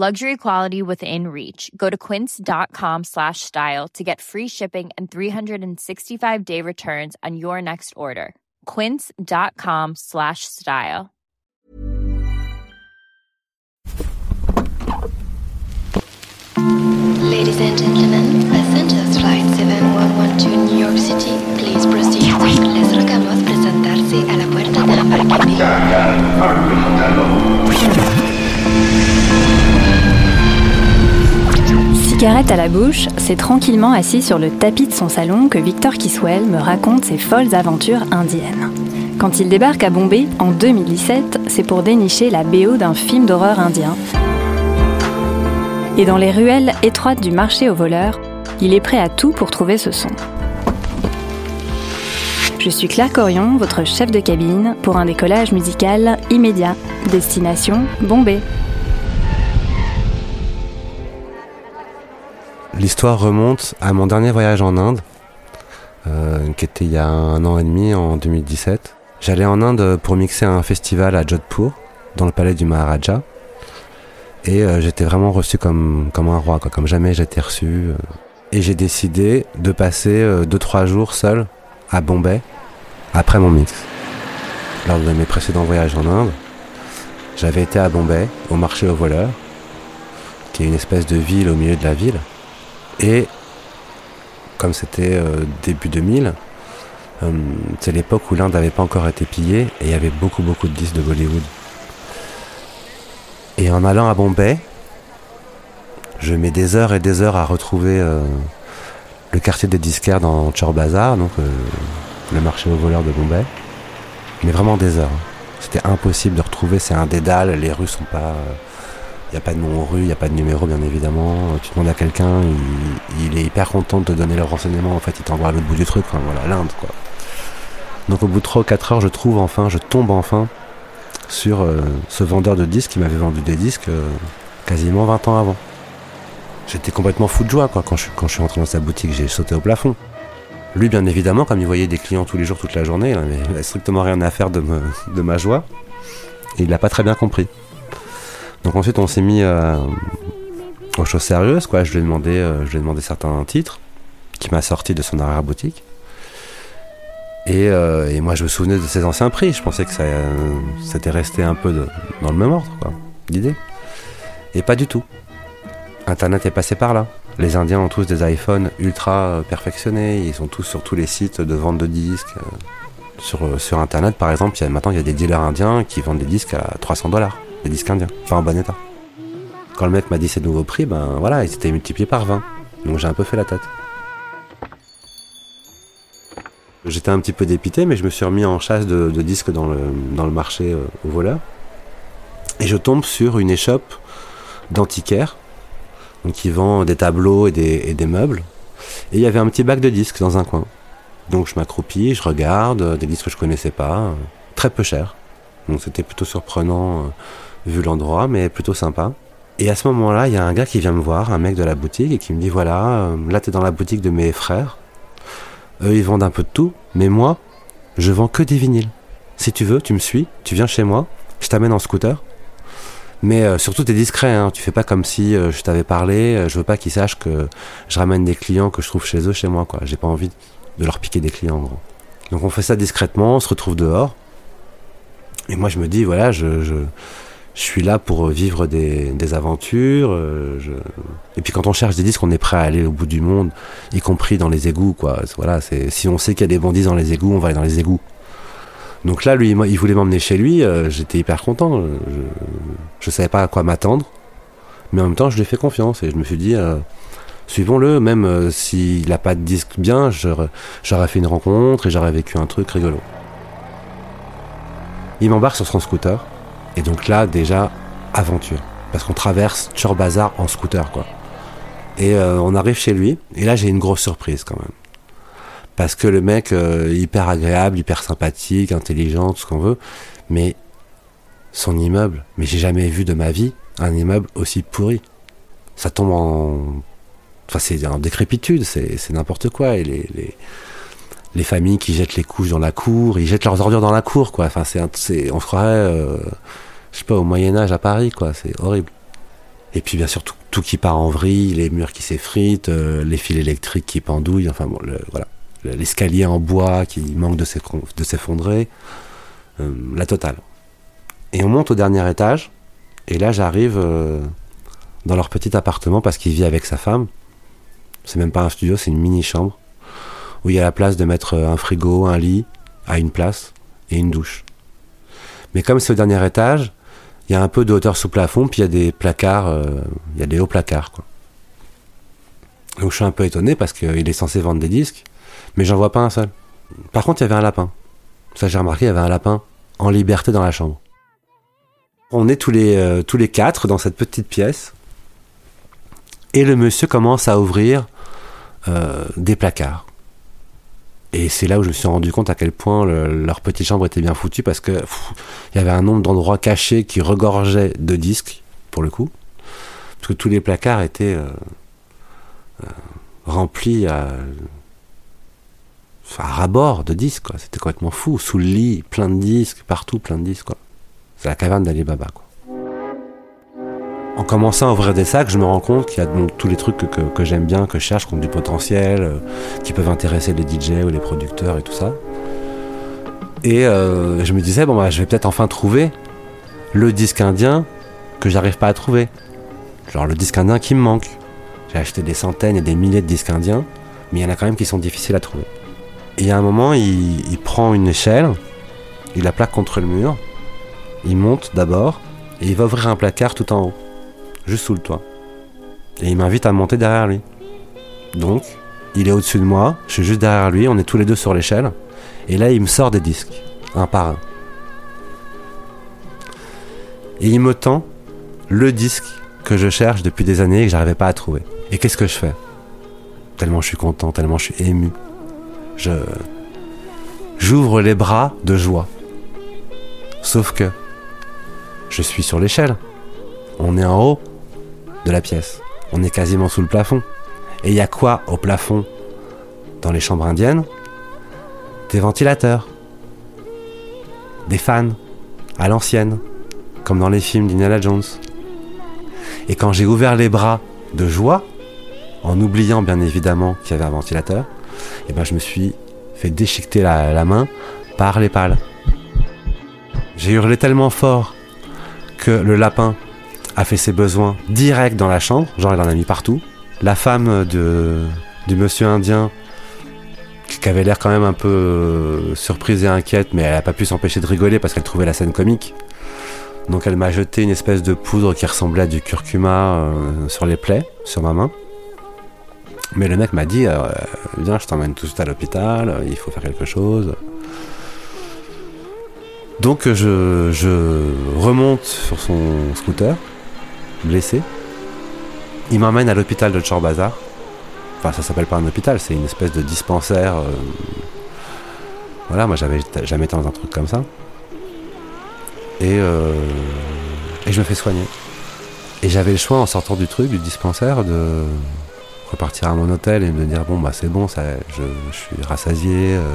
Luxury quality within reach. Go to quince.com slash style to get free shipping and 365-day returns on your next order. quince.com slash style. Ladies and gentlemen, passengers flight 7112 New York City, please proceed. Les rogamos presentarse a la puerta de embarque. Cigarette à la bouche, c'est tranquillement assis sur le tapis de son salon que Victor Kiswell me raconte ses folles aventures indiennes. Quand il débarque à Bombay en 2017, c'est pour dénicher la BO d'un film d'horreur indien. Et dans les ruelles étroites du marché aux voleurs, il est prêt à tout pour trouver ce son. Je suis Claire Corion, votre chef de cabine, pour un décollage musical immédiat. Destination Bombay. L'histoire remonte à mon dernier voyage en Inde, euh, qui était il y a un an et demi, en 2017. J'allais en Inde pour mixer un festival à Jodhpur, dans le palais du Maharaja. Et euh, j'étais vraiment reçu comme, un roi, comme jamais j'étais reçu. euh. Et j'ai décidé de passer 2-3 jours seul à Bombay, après mon mix. Lors de mes précédents voyages en Inde, j'avais été à Bombay, au marché aux voleurs, qui est une espèce de ville au milieu de la ville. Et comme c'était euh, début 2000, euh, c'est l'époque où l'Inde n'avait pas encore été pillée et il y avait beaucoup beaucoup de disques de Bollywood. Et en allant à Bombay, je mets des heures et des heures à retrouver euh, le quartier des disquaires dans Chor euh, le marché aux voleurs de Bombay. Mais vraiment des heures. C'était impossible de retrouver, c'est un dédale, les rues sont pas. Il n'y a pas de nom aux rues, il n'y a pas de numéro bien évidemment. Tu demandes à quelqu'un, il, est hyper content de te donner le renseignement, en fait il t'envoie à l'autre bout du truc, enfin voilà, l'Inde quoi. Donc au bout de 3 ou 4 heures, je trouve enfin, je tombe enfin sur euh, ce vendeur de disques qui m'avait vendu des disques euh, quasiment 20 ans avant. J'étais complètement fou de joie quoi, quand, je, quand je suis rentré dans sa boutique, j'ai sauté au plafond. Lui, bien évidemment, comme il voyait des clients tous les jours, toute la journée, il n'avait strictement rien à faire de, ma joie. Et il l'a pas très bien compris. Donc ensuite, on s'est mis euh, aux choses sérieuses. Quoi. Je, lui ai demandé, euh, je lui ai demandé certains titres qui m'a sorti de son arrière-boutique. Et, euh, et moi, je me souvenais de ses anciens prix. Je pensais que ça c'était resté un peu dans le même ordre, quoi, d'idée. Et pas du tout. Internet est passé par là. Les Indiens ont tous des iPhones ultra euh, perfectionnés. Ils sont tous sur tous les sites de vente de disques. euh. Sur, euh, sur Internet, par exemple, maintenant, il y a des dealers indiens qui vendent des disques à 300 dollars. Des disques indiens. Pas en bon état. Quand le mec m'a dit ces nouveaux prix, ben voilà, ils étaient multipliés par 20. Donc j'ai un peu fait la tête. J'étais un petit peu dépité, mais je me suis remis en chasse de, disques dans le, marché au voleur. Et je tombe sur une échoppe d'antiquaire, donc qui vend des tableaux et des, meubles. Et il y avait un petit bac de disques dans un coin. Donc je m'accroupis, je regarde, euh, des disques que je connaissais pas, euh, très peu cher. Donc c'était plutôt surprenant euh, vu l'endroit, mais plutôt sympa. Et à ce moment-là, il y a un gars qui vient me voir, un mec de la boutique, et qui me dit voilà, là t'es dans la boutique de mes frères. Eux, ils vendent un peu de tout, mais moi, je vends que des vinyles. Si tu veux, tu me suis, tu viens chez moi, je t'amène en scooter. Mais euh, surtout, t'es discret, hein. tu fais pas comme si euh, je t'avais parlé, euh, je veux pas qu'ils sachent que je ramène des clients que je trouve chez eux, chez moi, quoi. J'ai pas envie de leur piquer des clients. Donc on fait ça discrètement, on se retrouve dehors. Et moi, je me dis, voilà, je, suis là pour vivre des, aventures. Et puis quand on cherche des disques, on est prêt à aller au bout du monde, y compris dans les égouts, quoi. Voilà, si on sait qu'il y a des bandits dans les égouts, on va aller dans les égouts. Donc là, lui, il voulait m'emmener chez lui. euh, J'étais hyper content. Je, je savais pas à quoi m'attendre, mais en même temps, je lui ai fait confiance et je me suis dit, euh, suivons-le. Même euh, s'il a pas de disque bien, j'aurais fait une rencontre et j'aurais vécu un truc rigolo. Il m'embarque sur son scooter et donc là, déjà, aventure, parce qu'on traverse Chor Bazar en scooter, quoi. Et euh, on arrive chez lui, et là j'ai une grosse surprise quand même. Parce que le mec, euh, hyper agréable, hyper sympathique, intelligent, tout ce qu'on veut. Mais son immeuble, mais j'ai jamais vu de ma vie un immeuble aussi pourri. Ça tombe en. Enfin, c'est en décrépitude, c'est n'importe quoi. Et les, les, les, familles qui jettent les couches dans la cour, ils jettent leurs ordures dans la cour, quoi. Enfin, c'est, on croirait, euh, je sais pas, au Moyen-Âge à Paris, quoi. C'est horrible. Et puis, bien sûr, tout, tout, qui part en vrille, les murs qui s'effritent, euh, les fils électriques qui pendouillent, enfin, bon, le, voilà l'escalier en bois qui manque de s'effondrer, euh, la totale. Et on monte au dernier étage, et là j'arrive euh, dans leur petit appartement parce qu'il vit avec sa femme. C'est même pas un studio, c'est une mini chambre où il y a la place de mettre un frigo, un lit à une place et une douche. Mais comme c'est au dernier étage, il y a un peu de hauteur sous plafond, puis il y a des placards, euh, il y a des hauts placards. Quoi. Donc je suis un peu étonné parce qu'il est censé vendre des disques mais j'en vois pas un seul. Par contre, il y avait un lapin. Ça, j'ai remarqué, il y avait un lapin en liberté dans la chambre. On est tous les, euh, quatre dans cette petite pièce. Et le monsieur commence à ouvrir euh, des placards. Et c'est là où je me suis rendu compte à quel point leur petite chambre était bien foutue parce que il y avait un nombre d'endroits cachés qui regorgeaient de disques, pour le coup. Parce que tous les placards étaient euh, remplis à à rabord de disques, quoi. C'était complètement fou. Sous le lit, plein de disques, partout, plein de disques, quoi. C'est la caverne d'Alibaba, quoi. En commençant à ouvrir des sacs, je me rends compte qu'il y a donc tous les trucs que, j'aime bien, que je cherche, qui ont du potentiel, euh, qui peuvent intéresser les DJ ou les producteurs et tout ça. Et euh, je me disais, bon, bah, je vais peut-être enfin trouver le disque indien que j'arrive pas à trouver. Genre le disque indien qui me manque. J'ai acheté des centaines et des milliers de disques indiens, mais il y en a quand même qui sont difficiles à trouver. Et à un moment, il, prend une échelle, il la plaque contre le mur, il monte d'abord, et il va ouvrir un placard tout en haut, juste sous le toit. Et il m'invite à monter derrière lui. Donc, il est au-dessus de moi, je suis juste derrière lui, on est tous les deux sur l'échelle, et là, il me sort des disques, un par un. Et il me tend le disque que je cherche depuis des années et que j'arrivais pas à trouver. Et qu'est-ce que je fais? Tellement je suis content, tellement je suis ému je j'ouvre les bras de joie. Sauf que je suis sur l'échelle. On est en haut de la pièce. On est quasiment sous le plafond. Et il y a quoi au plafond dans les chambres indiennes? Des ventilateurs. Des fans. À l'ancienne. Comme dans les films d'Indiana Jones. Et quand j'ai ouvert les bras de joie, en oubliant bien évidemment qu'il y avait un ventilateur, et ben je me suis fait déchiqueter la, main par les pales. J'ai hurlé tellement fort que le lapin a fait ses besoins direct dans la chambre, genre il en a mis partout. La femme de, du monsieur indien, qui avait l'air quand même un peu euh, surprise et inquiète, mais elle n'a pas pu s'empêcher de rigoler parce qu'elle trouvait la scène comique. Donc elle m'a jeté une espèce de poudre qui ressemblait à du curcuma euh, sur les plaies, sur ma main. Mais le mec m'a dit, euh, viens, je t'emmène tout de suite à l'hôpital, il faut faire quelque chose. Donc je, remonte sur son scooter, blessé. Il m'emmène à l'hôpital de Chorbazar. Enfin, ça s'appelle pas un hôpital, c'est une espèce de dispensaire. Euh, voilà, moi j'avais jamais été dans un truc comme ça. Et, euh, et je me fais soigner. Et j'avais le choix en sortant du truc, du dispensaire, de repartir à mon hôtel et me dire bon bah c'est bon ça je, suis rassasié euh,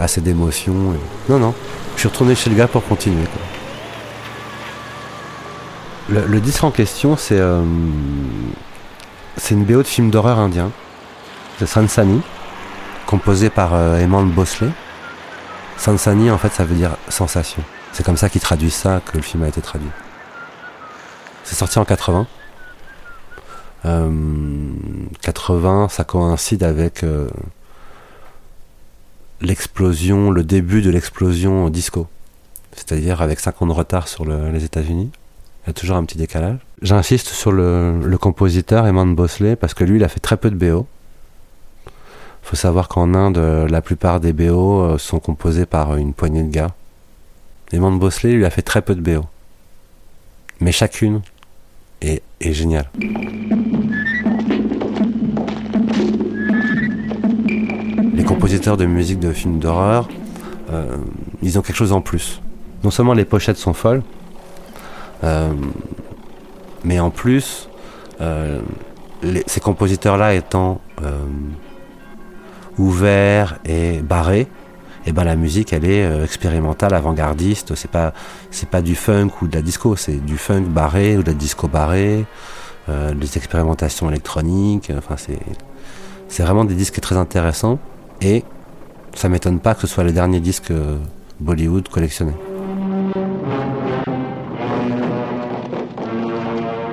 assez d'émotions non non. Je suis retourné chez le gars pour continuer Le, disque en question c'est euh, c'est une BO de film d'horreur indien c'est Sansani composé par euh, Bosley Sansani en fait ça veut dire sensation. C'est comme ça qu'ils traduisent ça que le film a été traduit. C'est sorti en 80 80, euh, ça coïncide avec euh, l'explosion, le début de l'explosion disco. C'est-à-dire avec 5 ans de retard sur les États-Unis. Il y a toujours un petit décalage. J'insiste sur le, compositeur Eman Bosley parce que lui, il a fait très peu de BO. Il faut savoir qu'en Inde, la plupart des BO euh, sont composés par une poignée de gars. Eman Bosley, lui, a fait très peu de BO. Mais chacune est, est géniale. compositeurs de musique de films d'horreur, euh, ils ont quelque chose en plus. Non seulement les pochettes sont folles, euh, mais en plus, euh, ces compositeurs-là étant ouverts et barrés, eh ben la musique elle est expérimentale, avant-gardiste. C'est pas pas du funk ou de la disco, c'est du funk barré ou de la disco barré, des expérimentations électroniques. Enfin c'est c'est vraiment des disques très intéressants et ça m'étonne pas que ce soit les derniers disques euh, Bollywood collectionnés.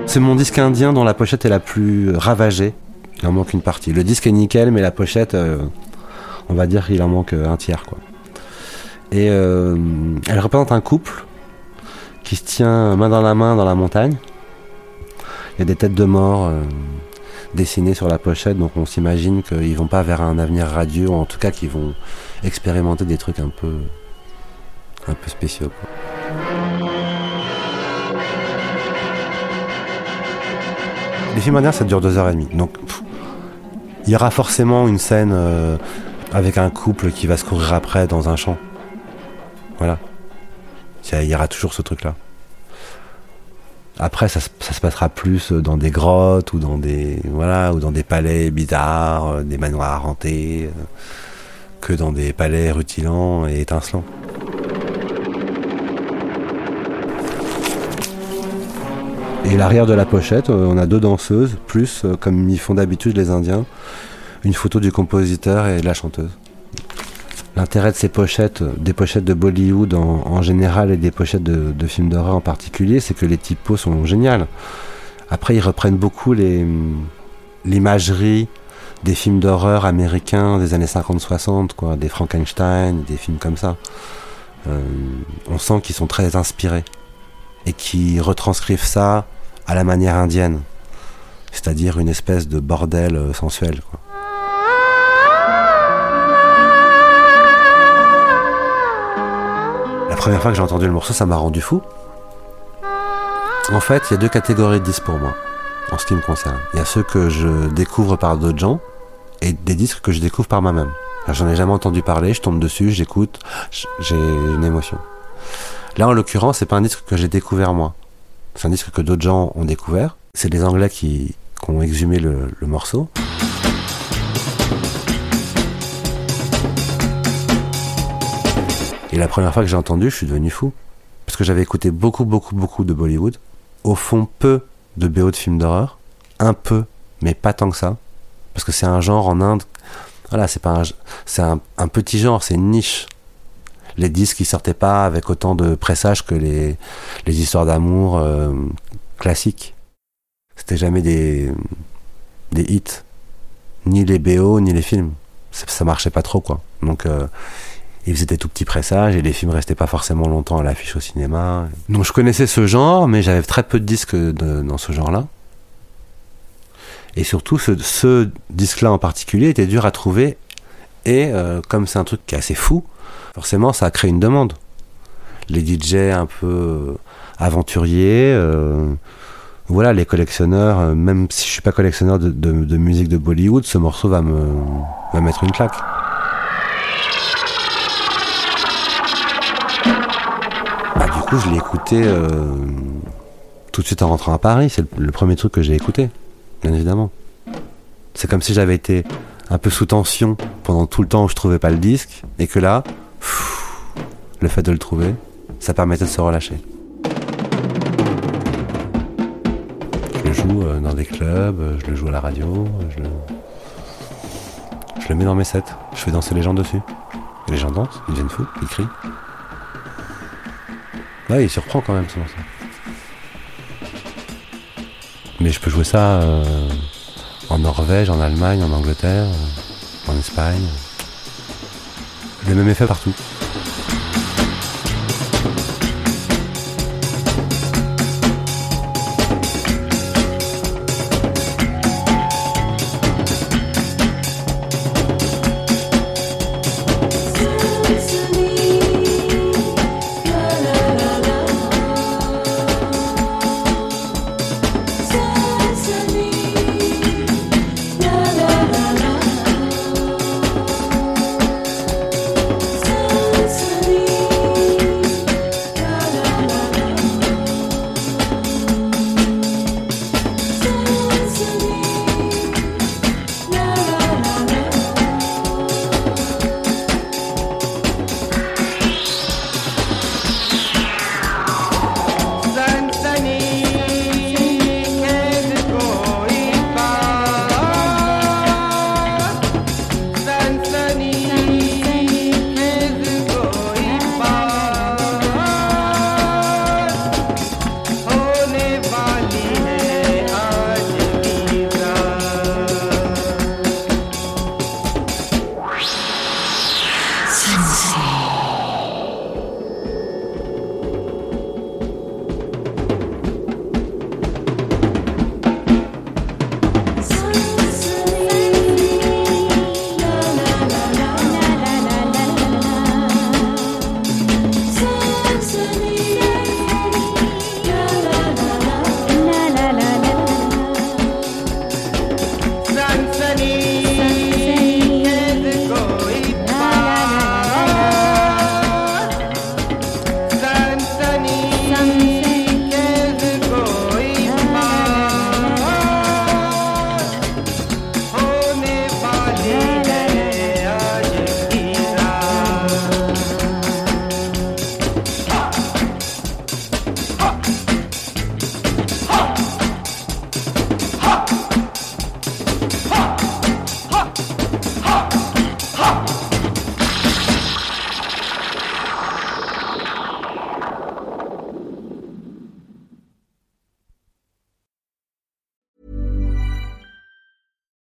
C'est mon disque indien dont la pochette est la plus ravagée. Il en manque une partie. Le disque est nickel, mais la pochette, euh, on va dire qu'il en manque euh, un tiers. Et elle représente un couple qui se tient main dans la main dans la montagne. Il y a des têtes de mort dessinés sur la pochette, donc on s'imagine qu'ils vont pas vers un avenir radieux, ou en tout cas qu'ils vont expérimenter des trucs un peu, un peu spéciaux. Les films indiens, ça dure deux heures et demie, donc il y aura forcément une scène euh, avec un couple qui va se courir après dans un champ. Voilà. Il y aura toujours ce truc-là. Après, ça, se passera plus dans des grottes ou dans des voilà ou dans des palais bizarres, euh, des manoirs hantés, euh, que dans des palais rutilants et étincelants. Et l'arrière de la pochette, euh, on a deux danseuses, plus, comme ils font d'habitude les Indiens, une photo du compositeur et de la chanteuse. L'intérêt de ces pochettes, des pochettes de Bollywood en, général et des pochettes de, films d'horreur en particulier, c'est que les typos sont géniales. Après, ils reprennent beaucoup l'imagerie des films d'horreur américains des années 50-60, quoi, des Frankenstein, des films comme ça. Euh, on sent qu'ils sont très inspirés et qui retranscrivent ça à la manière indienne, c'est-à-dire une espèce de bordel euh, sensuel. Première fois que j'ai entendu le morceau, ça m'a rendu fou. En fait, il y a deux catégories de disques pour moi, en ce qui me concerne. Il y a ceux que je découvre par d'autres gens et des disques que je découvre par moi-même. J'en ai jamais entendu parler, je tombe dessus, j'écoute, j'ai une émotion. Là, en l'occurrence, c'est pas un disque que j'ai découvert moi. C'est un disque que d'autres gens ont découvert. C'est les Anglais qui, ont exhumé le morceau. Et la première fois que j'ai entendu, je suis devenu fou. Parce que j'avais écouté beaucoup, beaucoup, beaucoup de Bollywood. Au fond, peu de BO de films d'horreur. Un peu, mais pas tant que ça. Parce que c'est un genre en Inde. Voilà, c'est pas un, c'est un, petit genre, c'est une niche. Les disques qui sortaient pas avec autant de pressage que les, les histoires d'amour euh, classiques. C'était jamais des, des hits. Ni les BO, ni les films. Ça, marchait pas trop, quoi. Donc, euh, ils faisaient des tout petits pressages et les films restaient pas forcément longtemps à l'affiche au cinéma. Donc je connaissais ce genre, mais j'avais très peu de disques dans ce genre-là. Et surtout, ce, disque-là en particulier était dur à trouver. Et euh, comme c'est un truc qui est assez fou, forcément, ça a créé une demande. Les DJ un peu euh, aventuriers, euh, voilà, les collectionneurs, même si je suis pas collectionneur de, de musique de Bollywood, ce morceau va me va mettre une claque. Je l'ai écouté euh, tout de suite en rentrant à Paris. C'est le, premier truc que j'ai écouté, bien évidemment. C'est comme si j'avais été un peu sous tension pendant tout le temps où je trouvais pas le disque, et que là, le fait de le trouver, ça permettait de se relâcher. Je le joue euh, dans des clubs, je le joue à la radio, je le, je le mets dans mes sets, je fais danser les gens dessus. les gens dansent, ils deviennent fous, ils crient. Ouais, il surprend quand même ce morceau. Mais je peux jouer ça euh, en Norvège, en Allemagne, en Angleterre, euh, en Espagne. Le même effet partout.